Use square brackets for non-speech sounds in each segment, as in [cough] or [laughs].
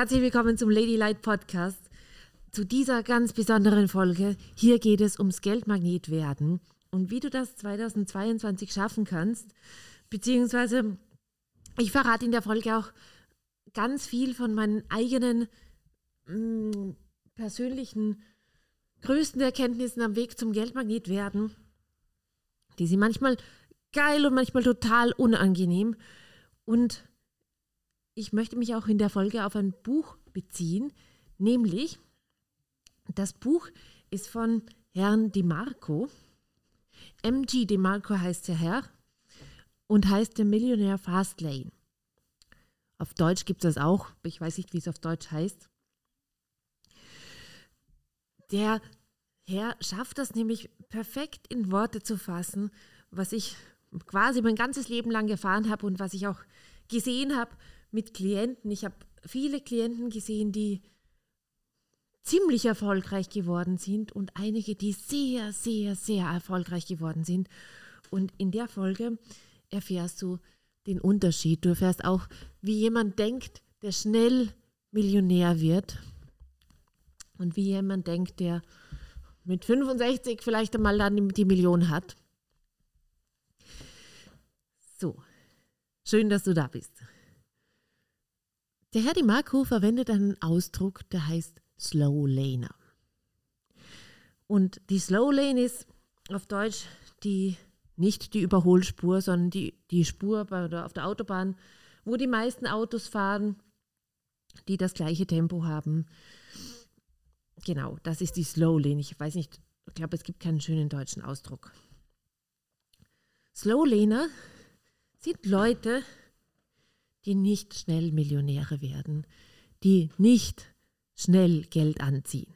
Herzlich willkommen zum Ladylite Podcast. Zu dieser ganz besonderen Folge. Hier geht es ums Geldmagnet werden und wie du das 2022 schaffen kannst. Beziehungsweise, ich verrate in der Folge auch ganz viel von meinen eigenen mh, mm, persönlichen größten Erkenntnissen am Weg zum Geldmagnet werden. Die sind manchmal geil und manchmal total unangenehm. Und ich möchte mich auch in der Folge auf ein Buch beziehen, nämlich das Buch ist von Herrn DeMarco. MG DeMarco heißt der Herr und heißt der Millionär Fastlane. Auf Deutsch gibt es das auch, ich weiß nicht, wie es auf Deutsch heißt. Der Herr schafft das nämlich perfekt in Worte zu fassen, was ich quasi mein ganzes Leben lang erfahren habe und was ich auch gesehen habe mit Klienten. Ich habe viele Klienten gesehen, die ziemlich erfolgreich geworden sind und einige, die sehr, sehr, sehr erfolgreich geworden sind. Und in der Folge erfährst du den Unterschied. Du erfährst auch, wie jemand denkt, der schnell Millionär wird und wie jemand denkt, der mit 65 vielleicht einmal dann die Million hat. So, schön, dass du da bist. Der Herr Di Marco verwendet einen Ausdruck, der heißt Slow Laner. Und die Slow Lane ist auf Deutsch die nicht die Überholspur, sondern die, die Spur bei, auf der Autobahn, wo die meisten Autos fahren, die das gleiche Tempo haben. Genau, das ist die Slow Lane. Ich weiß nicht, ich glaube, es gibt keinen schönen deutschen Ausdruck. Slow Laner sind Leute, die nicht schnell Millionäre werden, die nicht schnell Geld anziehen.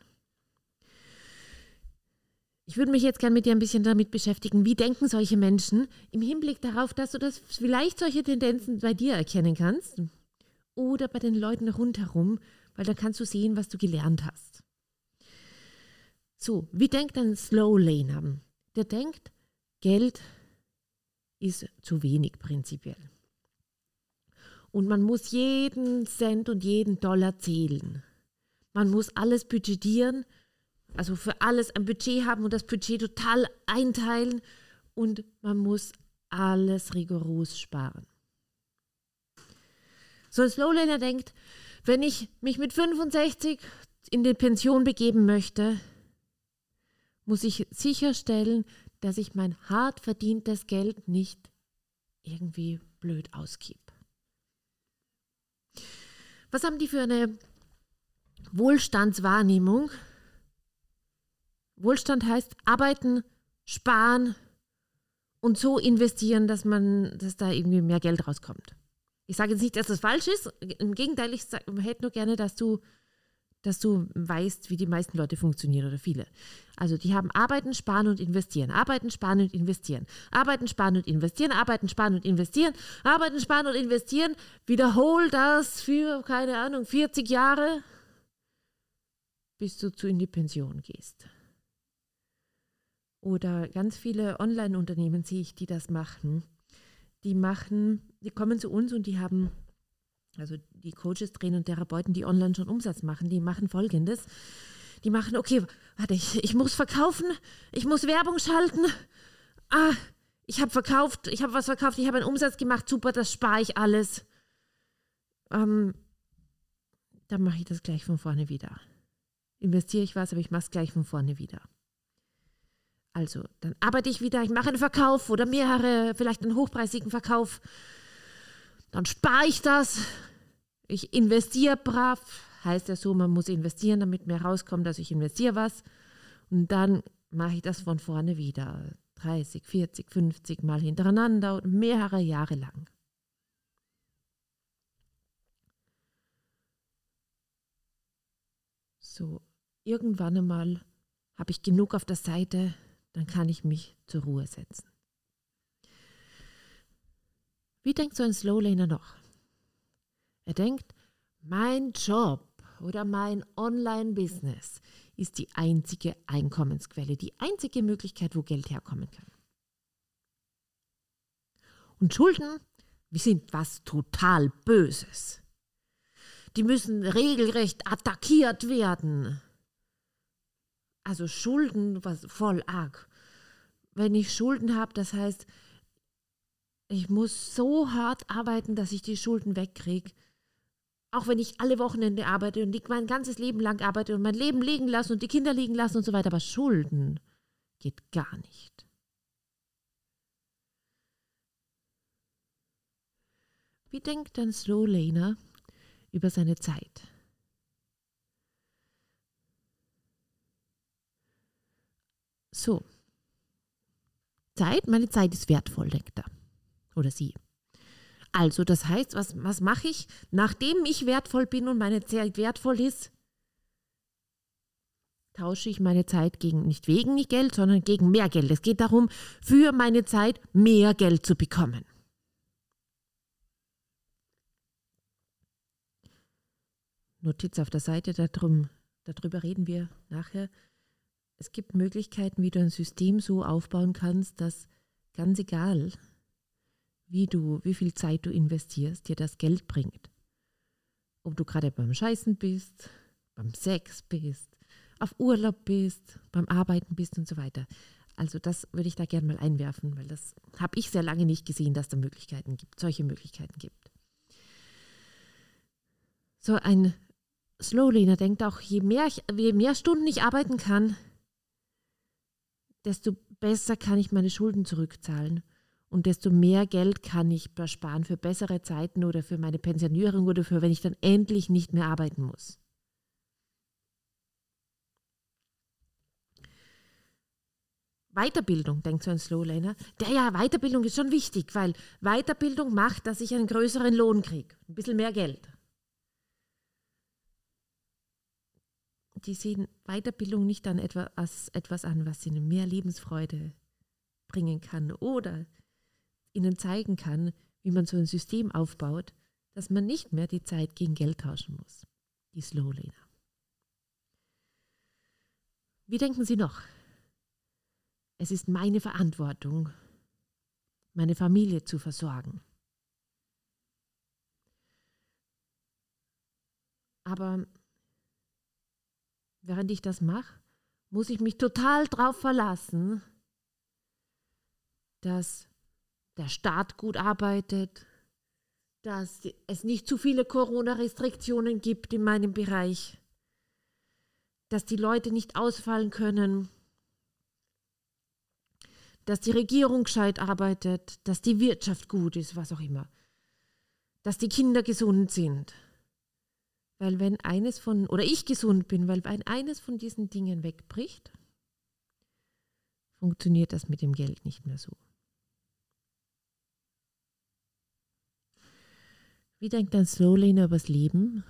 Ich würde mich jetzt gerne mit dir ein bisschen damit beschäftigen, wie denken solche Menschen im Hinblick darauf, dass du das vielleicht solche Tendenzen bei dir erkennen kannst oder bei den Leuten rundherum, weil da kannst du sehen, was du gelernt hast. So, wie denkt ein Slow Laner? Der denkt, Geld ist zu wenig prinzipiell. Und man muss jeden Cent und jeden Dollar zählen. Man muss alles budgetieren, also für alles ein Budget haben und das Budget total einteilen und man muss alles rigoros sparen. So ein Slowlaner denkt, wenn ich mich mit 65 in die Pension begeben möchte, muss ich sicherstellen, dass ich mein hart verdientes Geld nicht irgendwie blöd ausgebe. Was haben die für eine Wohlstandswahrnehmung? Wohlstand heißt arbeiten, sparen und so investieren, dass man, dass da irgendwie mehr Geld rauskommt. Ich sage jetzt nicht, dass das falsch ist. Im Gegenteil, ich hätte nur gerne, dass du dass du weißt, wie die meisten Leute funktionieren oder viele. Also die haben arbeiten, sparen und investieren, arbeiten, sparen und investieren, arbeiten, sparen und investieren, arbeiten, sparen und investieren, arbeiten, sparen und investieren. Wiederhol das für, keine Ahnung, 40 Jahre, bis du zu in die Pension gehst. Oder ganz viele Online-Unternehmen sehe ich, die das machen. Die machen, die kommen zu uns und die haben also die Coaches, Trainer und Therapeuten, die online schon Umsatz machen, die machen folgendes. Die machen, okay, warte, ich, ich muss verkaufen, ich muss Werbung schalten. Ah, ich habe verkauft, ich habe was verkauft, ich habe einen Umsatz gemacht, super, das spare ich alles. Ähm, dann mache ich das gleich von vorne wieder. Investiere ich was, aber ich mache es gleich von vorne wieder. Also, dann arbeite ich wieder, ich mache einen Verkauf oder mehrere, vielleicht einen hochpreisigen Verkauf dann spare ich das. Ich investiere brav. Heißt ja so, man muss investieren, damit mehr rauskommt, dass ich investiere was. Und dann mache ich das von vorne wieder. 30, 40, 50 Mal hintereinander und mehrere Jahre lang. So, irgendwann einmal habe ich genug auf der Seite, dann kann ich mich zur Ruhe setzen. Wie denkt so ein Slowlaner noch? Er denkt, mein Job oder mein Online-Business ist die einzige Einkommensquelle, die einzige Möglichkeit, wo Geld herkommen kann. Und Schulden, wir sind was total Böses. die müssen regelrecht attackiert werden. Also Schulden, was voll arg. Wenn ich Schulden habe, das heißt, ich muss so hart arbeiten, dass ich die Schulden wegkriege. Auch wenn ich alle Wochenende arbeite und mein ganzes Leben lang arbeite und mein Leben liegen lasse und die Kinder liegen lassen und so weiter. Aber Schulden geht gar nicht. Wie denkt ein Slow Laner über seine Zeit? So. Zeit, meine Zeit ist wertvoll, denkt er. Oder sie. Also, das heißt, was, was mache ich, nachdem ich wertvoll bin und meine Zeit wertvoll ist? Tausche ich meine Zeit gegen, nicht wegen Geld, sondern gegen mehr Geld. Es geht darum, für meine Zeit mehr Geld zu bekommen. Notiz auf der Seite, darum, darüber reden wir nachher. Es gibt Möglichkeiten, wie du ein System so aufbauen kannst, dass ganz egal, wie du, wie viel Zeit du investierst, dir das Geld bringt. Ob du gerade beim Scheißen bist, beim Sex bist, auf Urlaub bist, beim Arbeiten bist und so weiter. Also das würde ich da gerne mal einwerfen, weil das habe ich sehr lange nicht gesehen, dass da Möglichkeiten gibt, solche Möglichkeiten gibt. So ein Slowlaner denkt auch, je mehr, ich, je mehr Stunden ich arbeiten kann, desto besser kann ich meine Schulden zurückzahlen und desto mehr Geld kann ich sparen für bessere Zeiten oder für meine Pensionierung oder für, wenn ich dann endlich nicht mehr arbeiten muss. Weiterbildung, denkt so ein Slowlaner. Der ja, Weiterbildung ist schon wichtig, weil Weiterbildung macht, dass ich einen größeren Lohn kriege, ein bisschen mehr Geld. die sehen Weiterbildung nicht als etwas an, was ihnen mehr Lebensfreude bringen kann oder ihnen zeigen kann, wie man so ein System aufbaut, dass man nicht mehr die Zeit gegen Geld tauschen muss. Die Slowlaner. Wie denken Sie noch? Es ist meine Verantwortung, meine Familie zu versorgen. Aber während ich das mache, muss ich mich total darauf verlassen, dass der Staat gut arbeitet, dass es nicht zu viele Corona-Restriktionen gibt in meinem Bereich, dass die Leute nicht ausfallen können, dass die Regierung gescheit arbeitet, dass die Wirtschaft gut ist, was auch immer, dass die Kinder gesund sind. Weil wenn eines von, oder ich gesund bin, weil wenn eines von diesen Dingen wegbricht, funktioniert das mit dem Geld nicht mehr so. Wie denkt ein Slowlaner übers Leben?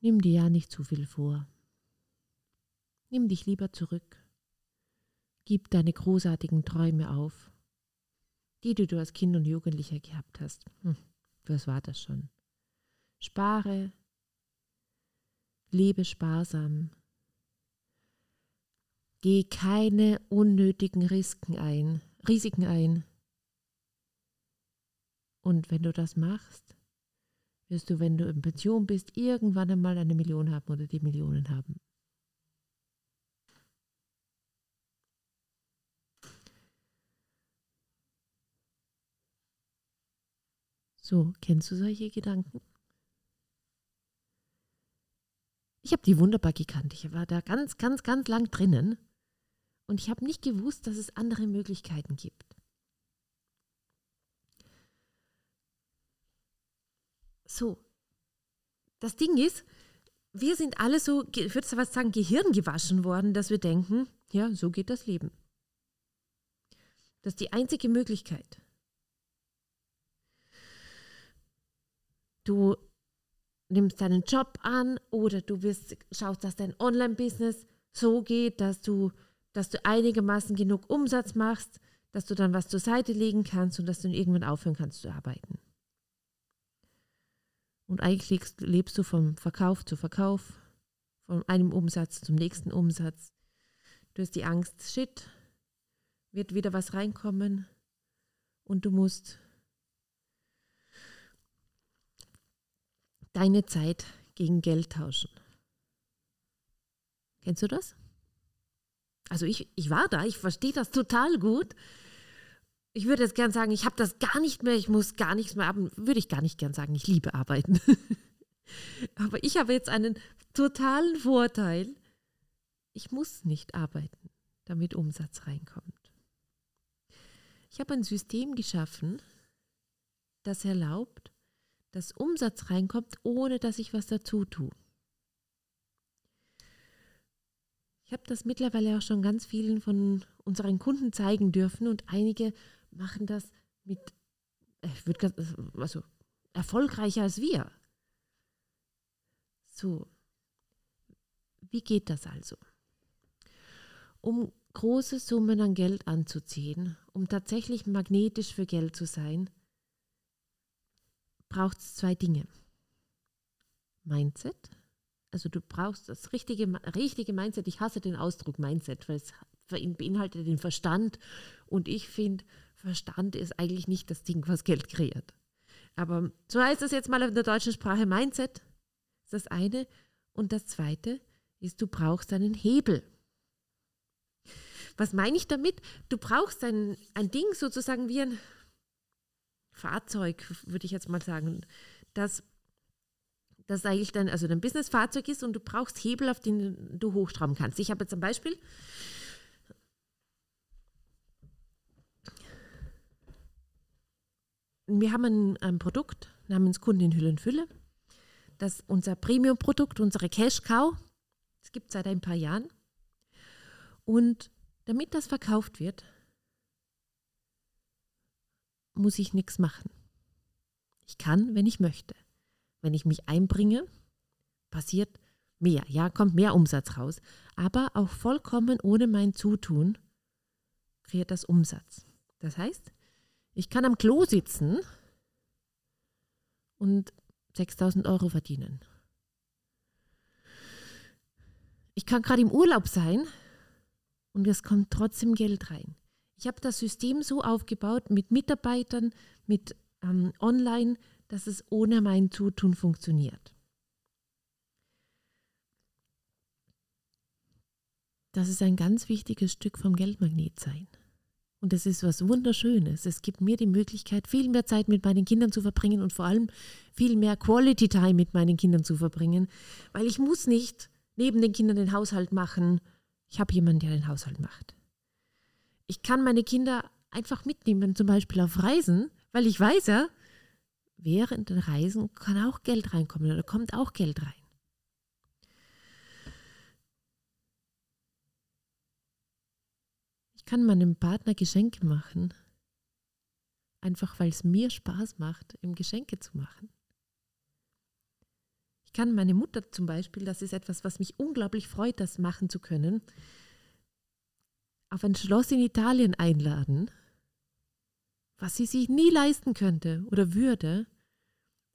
Nimm dir ja nicht zu viel vor. Nimm dich lieber zurück. Gib deine großartigen Träume auf die, die du als Kind und Jugendlicher gehabt hast. Hm, was war das schon? Spare, lebe sparsam, geh keine unnötigen Risiken ein, Risiken ein. Und wenn du das machst, wirst du, wenn du in Pension bist, irgendwann einmal eine Million haben oder die Millionen haben. So, kennst du solche Gedanken? Ich habe die wunderbar gekannt. Ich war da ganz, ganz, ganz lang drinnen und ich habe nicht gewusst, dass es andere Möglichkeiten gibt. So, das Ding ist, wir sind alle so, ich würde was sagen, Gehirn gewaschen worden, dass wir denken, ja, so geht das Leben. Das ist die einzige Möglichkeit. du nimmst deinen Job an oder du wirst, schaust, dass dein Online-Business so geht, dass du, dass du einigermaßen genug Umsatz machst, dass du dann was zur Seite legen kannst und dass du irgendwann aufhören kannst zu arbeiten. Und eigentlich lebst du vom Verkauf zu Verkauf, von einem Umsatz zum nächsten Umsatz. Du hast die Angst, shit, wird wieder was reinkommen und du musst deine Zeit gegen Geld tauschen. Kennst du das? Also ich, ich war da, ich verstehe das total gut. Ich würde jetzt gern sagen, ich habe das gar nicht mehr, ich muss gar nichts mehr haben. Würde ich gar nicht gern sagen, ich liebe arbeiten. [laughs] Aber ich habe jetzt einen totalen Vorteil. Ich muss nicht arbeiten, damit Umsatz reinkommt. Ich habe ein System geschaffen, das erlaubt, dass Umsatz reinkommt, ohne dass ich was dazu tue. Ich habe das mittlerweile auch schon ganz vielen von unseren Kunden zeigen dürfen und einige machen das mit, ich würde also erfolgreicher als wir. So, wie geht das also? Um große Summen an Geld anzuziehen, um tatsächlich magnetisch für Geld zu sein, braucht es zwei Dinge. Mindset also du brauchst das richtige, richtige Mindset. Ich hasse den Ausdruck Mindset, weil es beinhaltet den Verstand. Und ich finde, Verstand ist eigentlich nicht das Ding, was Geld kreiert. Aber so heißt es jetzt mal in der deutschen Sprache Mindset. ist das eine. Und das zweite ist, du brauchst einen Hebel. Was meine ich damit? Du brauchst ein, ein Ding sozusagen wie ein Fahrzeug, würde ich jetzt mal sagen, das das eigentlich dann, also dein Businessfahrzeug ist und du brauchst Hebel, auf den du hochschrauben kannst. Ich habe ein Beispiel. Wir haben ein, ein Produkt namens Kundin Hülle und Fülle. Das ist unser Premium-Produkt, unsere Cash Cow. Das gibt es seit ein paar Jahren. Und damit das verkauft wird, muss ich nichts machen. Ich kann, wenn ich möchte wenn ich mich einbringe, passiert mehr, ja, kommt mehr Umsatz raus. Aber auch vollkommen ohne mein Zutun kreiert das Umsatz. Das heißt, ich kann am Klo sitzen und 6000 Euro verdienen. Ich kann gerade im Urlaub sein und es kommt trotzdem Geld rein. Ich habe das System so aufgebaut mit Mitarbeitern, mit ähm, Online, dass es ohne mein Zutun funktioniert. Das ist ein ganz wichtiges Stück vom Geldmagnetsein. Und es ist was Wunderschönes. Es gibt mir die Möglichkeit, viel mehr Zeit mit meinen Kindern zu verbringen und vor allem viel mehr Quality Time mit meinen Kindern zu verbringen, weil ich muss nicht neben den Kindern den Haushalt machen. Ich habe jemanden, der den Haushalt macht. Ich kann meine Kinder einfach mitnehmen, zum Beispiel auf Reisen, weil ich weiß ja, während den Reisen kann auch Geld reinkommen oder kommt auch Geld rein. Ich kann meinem Partner Geschenke machen, einfach weil es mir Spaß macht, ihm Geschenke zu machen. Ich kann meine Mutter zum Beispiel, das ist etwas, was mich unglaublich freut, das machen zu können, auf ein Schloss in Italien einladen was sie sich nie leisten könnte oder würde,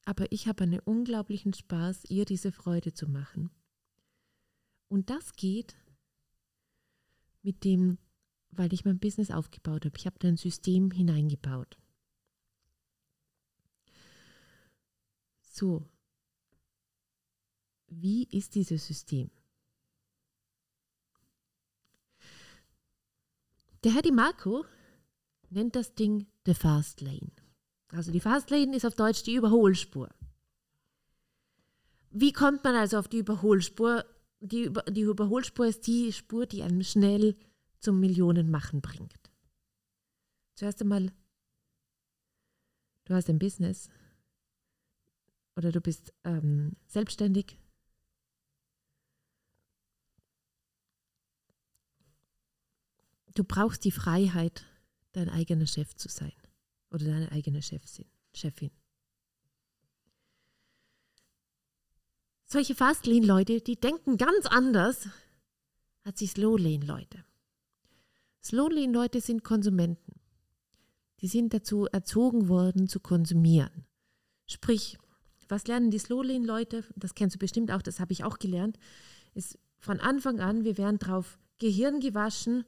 aber ich habe einen unglaublichen Spaß, ihr diese Freude zu machen. Und das geht mit dem, weil ich mein Business aufgebaut habe. Ich habe da ein System hineingebaut. So, wie ist dieses System? Der Herr Di Marco nennt das Ding the Fast Lane. Also die Fast Lane ist auf Deutsch die Überholspur. Wie kommt man also auf die Überholspur? Die, die Überholspur ist die Spur, die einem schnell zum Millionenmachen bringt. Zuerst einmal, du hast ein Business oder du bist ähm, selbstständig. Du brauchst die Freiheit, dein eigener Chef zu sein oder deine eigene Chefin. Chefin. Solche Fastlane-Leute, die denken ganz anders als die Slowlane-Leute. Slowlane-Leute sind Konsumenten. Die sind dazu erzogen worden, zu konsumieren. Sprich, was lernen die Slowlane-Leute? Das kennst du bestimmt auch, das habe ich auch gelernt. Ist von Anfang an, wir werden drauf Gehirn gewaschen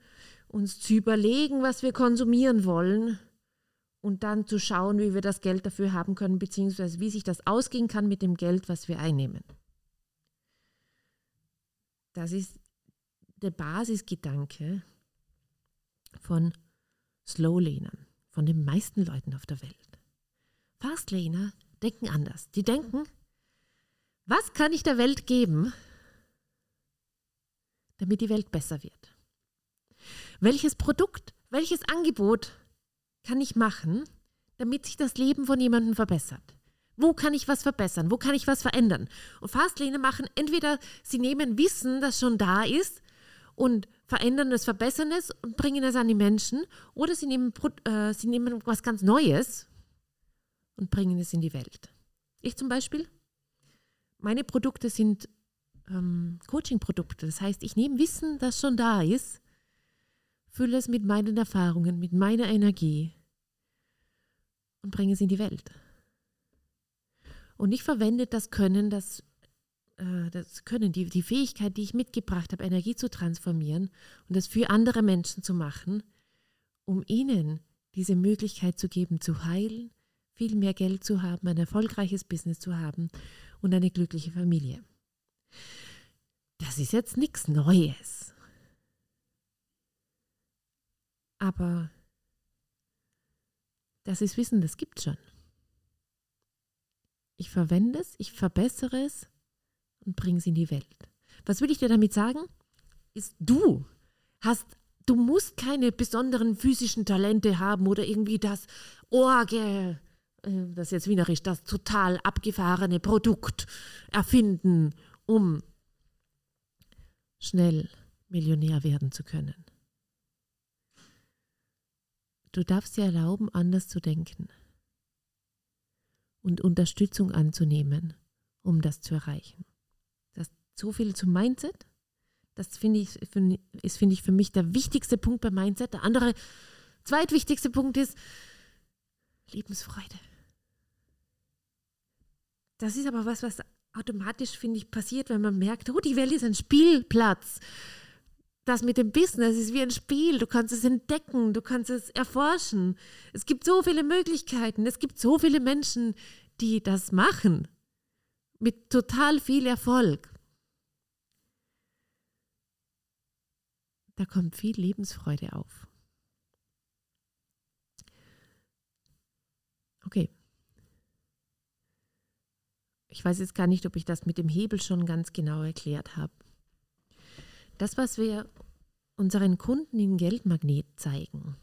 uns zu überlegen, was wir konsumieren wollen und dann zu schauen, wie wir das Geld dafür haben können, beziehungsweise wie sich das ausgehen kann mit dem Geld, was wir einnehmen. Das ist der Basisgedanke von Slowlanern, von den meisten Leuten auf der Welt. Fastlaner denken anders. Die denken, was kann ich der Welt geben, damit die Welt besser wird? Welches Produkt, welches Angebot kann ich machen, damit sich das Leben von jemandem verbessert? Wo kann ich was verbessern? Wo kann ich was verändern? Und Fastlane machen entweder, sie nehmen Wissen, das schon da ist, und verändern es, verbessern es und bringen es an die Menschen, oder sie nehmen, äh, sie nehmen was ganz Neues und bringen es in die Welt. Ich zum Beispiel, meine Produkte sind ähm, Coaching-Produkte. Das heißt, ich nehme Wissen, das schon da ist, fülle es mit meinen Erfahrungen, mit meiner Energie und bringe es in die Welt. Und ich verwende das Können, das, äh, das Können, die, die Fähigkeit, die ich mitgebracht habe, Energie zu transformieren und das für andere Menschen zu machen, um ihnen diese Möglichkeit zu geben, zu heilen, viel mehr Geld zu haben, ein erfolgreiches Business zu haben und eine glückliche Familie. Das ist jetzt nichts Neues. Aber das ist Wissen, das gibt schon. Ich verwende es, ich verbessere es und bringe es in die Welt. Was will ich dir damit sagen? Ist du hast, du musst keine besonderen physischen Talente haben oder irgendwie das Orgel, äh, das ist jetzt wienerisch, das total abgefahrene Produkt erfinden, um schnell Millionär werden zu können. Du darfst dir erlauben, anders zu denken und Unterstützung anzunehmen, um das zu erreichen. Das so viel zum Mindset. Das finde ich, find, ist, finde ich, für mich der wichtigste Punkt beim Mindset. Der andere, zweitwichtigste Punkt ist Lebensfreude. Das ist aber was, was automatisch, finde ich, passiert, wenn man merkt, oh, die Welt ist ein Spielplatz das mit dem Business ist wie ein Spiel. Du kannst es entdecken, du kannst es erforschen. Es gibt so viele Möglichkeiten. Es gibt so viele Menschen, die das machen. Mit total viel Erfolg. Da kommt viel Lebensfreude auf. Okay. Ich weiß jetzt gar nicht, ob ich das mit dem Hebel schon ganz genau erklärt habe. Das, was wir unseren Kunden in Geldmagnet zeigen.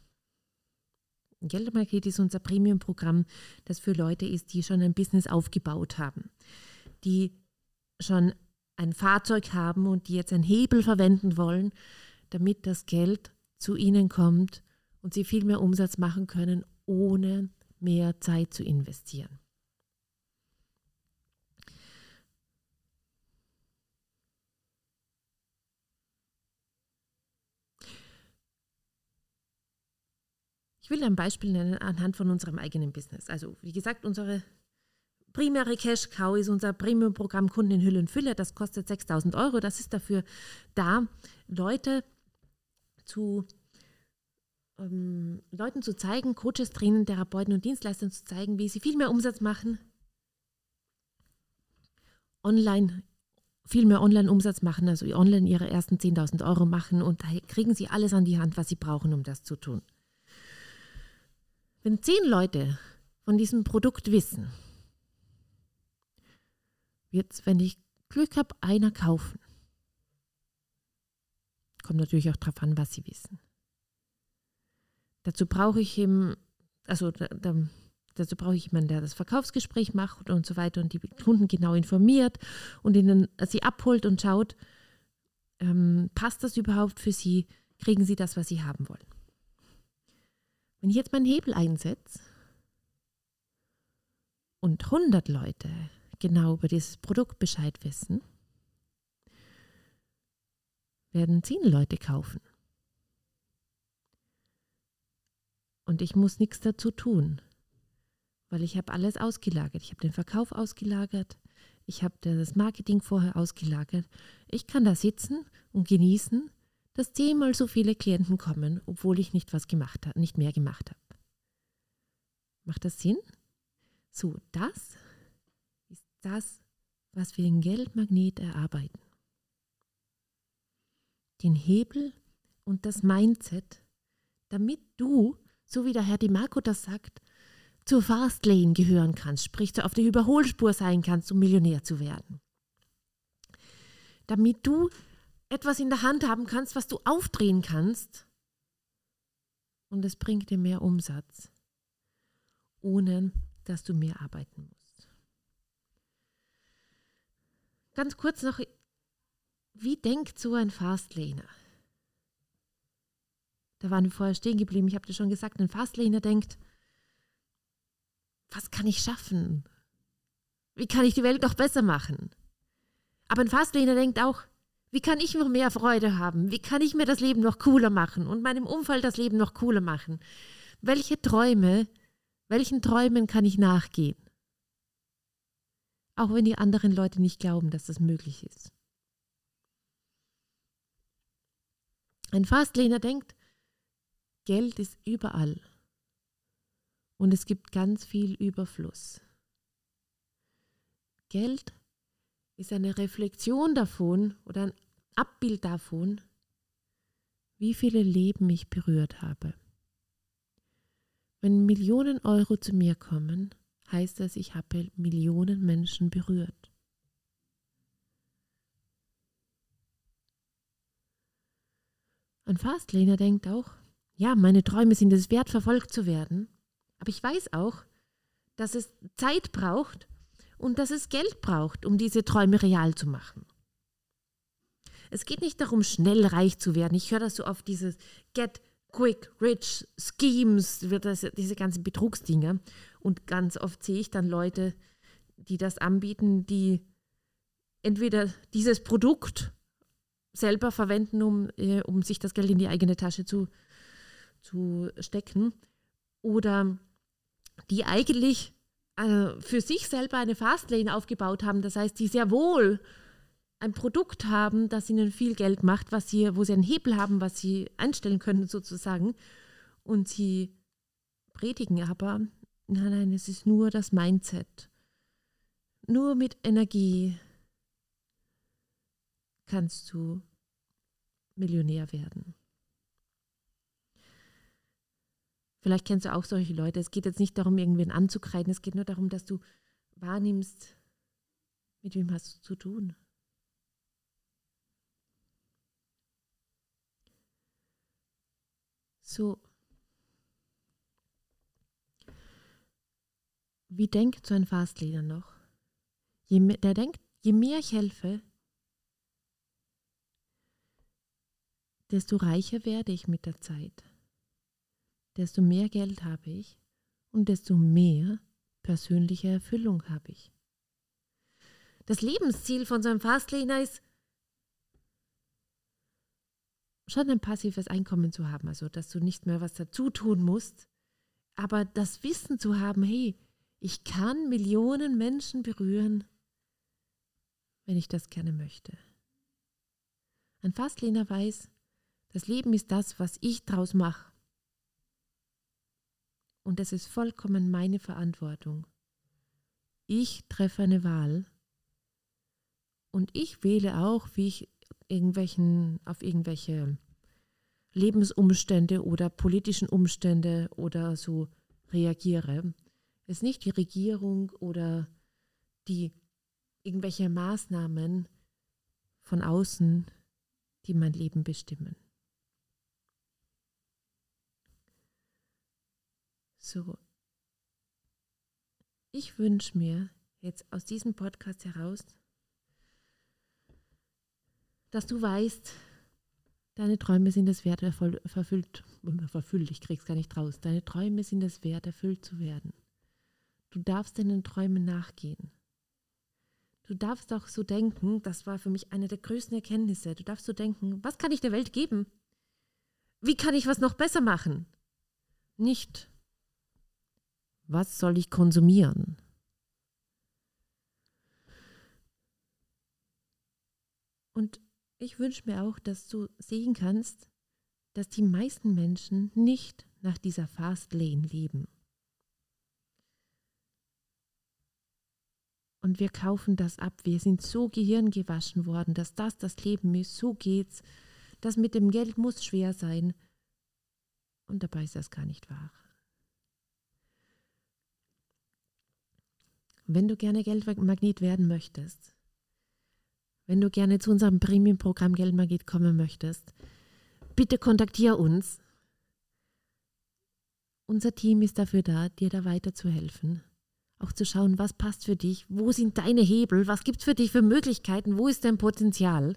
Geldmagnet ist unser Premium-Programm, das für Leute ist, die schon ein Business aufgebaut haben, die schon ein Fahrzeug haben und die jetzt einen Hebel verwenden wollen, damit das Geld zu ihnen kommt und sie viel mehr Umsatz machen können, ohne mehr Zeit zu investieren. Ich will ein Beispiel nennen anhand von unserem eigenen Business. Also wie gesagt, unsere primäre Cash Cow ist unser Premium-Programm Kunden in Hülle und Fülle. Das kostet 6000 Euro. Das ist dafür da, Leute zu ähm, Leuten zu zeigen, Coaches, Trainern, Therapeuten und Dienstleistern zu zeigen, wie sie viel mehr Umsatz machen, online viel mehr Online-Umsatz machen, also online ihre ersten 10.000 Euro machen und da kriegen sie alles an die Hand, was sie brauchen, um das zu tun. Wenn zehn Leute von diesem Produkt wissen, wird wenn ich Glück habe, einer kaufen. Kommt natürlich auch darauf an, was sie wissen. Dazu brauche ich eben, also da, da, dazu brauche ich jemanden, der das Verkaufsgespräch macht und so weiter und die Kunden genau informiert und ihnen sie abholt und schaut, ähm, passt das überhaupt für sie, kriegen sie das, was sie haben wollen. Wenn ich jetzt meinen Hebel einsetze und 100 Leute genau über dieses Produkt Bescheid wissen, werden 10 Leute kaufen. Und ich muss nichts dazu tun, weil ich habe alles ausgelagert. Ich habe den Verkauf ausgelagert, ich habe das Marketing vorher ausgelagert. Ich kann da sitzen und genießen dass zehnmal so viele Klienten kommen, obwohl ich nicht was gemacht habe, nicht mehr gemacht habe. Macht das Sinn? So, das ist das, was wir in Geldmagnet erarbeiten. Den Hebel und das Mindset, damit du, so wie der Herr Di Marco das sagt, zur Fastlane gehören kannst, sprich auf der Überholspur sein kannst, um Millionär zu werden. Damit du etwas in der Hand haben kannst, was du aufdrehen kannst und es bringt dir mehr Umsatz, ohne dass du mehr arbeiten musst. Ganz kurz noch, wie denkt so ein Fastlaner? Da waren wir vorher stehen geblieben. Ich habe dir schon gesagt, ein Fastlaner denkt, was kann ich schaffen? Wie kann ich die Welt noch besser machen? Aber ein Fastlehner denkt auch, wie kann ich noch mehr Freude haben? Wie kann ich mir das Leben noch cooler machen und meinem Umfeld das Leben noch cooler machen? Welche Träume, welchen Träumen kann ich nachgehen? Auch wenn die anderen Leute nicht glauben, dass das möglich ist. Ein Fastlehner denkt, Geld ist überall und es gibt ganz viel Überfluss. Geld ist eine Reflexion davon oder ein Abbild davon, wie viele Leben ich berührt habe. Wenn Millionen Euro zu mir kommen, heißt das, ich habe Millionen Menschen berührt. Ein Fastlehner denkt auch, ja, meine Träume sind es wert, verfolgt zu werden. Aber ich weiß auch, dass es Zeit braucht und dass es Geld braucht, um diese Träume real zu machen. Es geht nicht darum, schnell reich zu werden. Ich höre das so oft, dieses Get Quick Rich Schemes, diese ganzen Betrugsdinger. Und ganz oft sehe ich dann Leute, die das anbieten, die entweder dieses Produkt selber verwenden, um, äh, um sich das Geld in die eigene Tasche zu, zu stecken, oder die eigentlich äh, für sich selber eine Fastlane aufgebaut haben. Das heißt, die sehr wohl ein Produkt haben, das ihnen viel Geld macht, was sie, wo sie einen Hebel haben, was sie einstellen können sozusagen. Und sie predigen aber, nein, nein, es ist nur das Mindset. Nur mit Energie kannst du Millionär werden. Vielleicht kennst du auch solche Leute. Es geht jetzt nicht darum, irgendwen anzukreiden. Es geht nur darum, dass du wahrnimmst, mit wem hast du zu tun. So. Wie denkt so ein Fastleader noch? Je mehr, der denkt, je mehr ich helfe, desto reicher werde ich mit der Zeit desto mehr Geld habe ich und desto mehr persönliche Erfüllung habe ich. Das Lebensziel von so einem Fastlehner ist, schon ein passives Einkommen zu haben, also dass du nicht mehr was dazu tun musst, aber das Wissen zu haben, hey, ich kann Millionen Menschen berühren, wenn ich das gerne möchte. Ein Fastlehner weiß, das Leben ist das, was ich draus mache. Und es ist vollkommen meine Verantwortung. Ich treffe eine Wahl und ich wähle auch, wie ich irgendwelchen, auf irgendwelche Lebensumstände oder politischen Umstände oder so reagiere. Es ist nicht die Regierung oder die irgendwelche Maßnahmen von außen, die mein Leben bestimmen. So, ich wünsche mir jetzt aus diesem Podcast heraus, dass du weißt, deine Träume sind es wert, verfüllt, [laughs] verfüllt, ich krieg's gar nicht raus. Deine Träume sind es wert, erfüllt zu werden. Du darfst deinen Träumen nachgehen. Du darfst auch so denken, das war für mich eine der größten Erkenntnisse. Du darfst so denken, was kann ich der Welt geben? Wie kann ich was noch besser machen? Nicht, was soll ich konsumieren? Und ich wünsche mir auch, dass du sehen kannst, dass die meisten Menschen nicht nach dieser Fast Lane leben. Und wir kaufen das ab. Wir sind so gehirngewaschen worden, dass das das Leben ist. So geht's. Das mit dem Geld muss schwer sein. Und dabei ist das gar nicht wahr. Wenn du gerne Geldmagnet werden möchtest, wenn du gerne zu unserem Premium-Programm Geldmagnet kommen möchtest, bitte kontaktiere uns. Unser Team ist dafür da, dir da weiterzuhelfen. Auch zu schauen, was passt für dich, wo sind deine Hebel, was gibt es für dich für Möglichkeiten, wo ist dein Potenzial.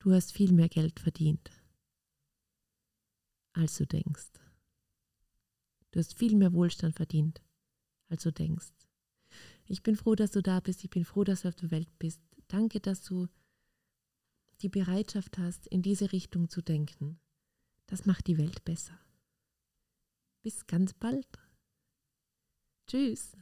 Du hast viel mehr Geld verdient, als du denkst. Du hast viel mehr Wohlstand verdient, als du denkst. Ich bin froh, dass du da bist. Ich bin froh, dass du auf der Welt bist. Danke, dass du die Bereitschaft hast, in diese Richtung zu denken. Das macht die Welt besser. Bis ganz bald. Tschüss.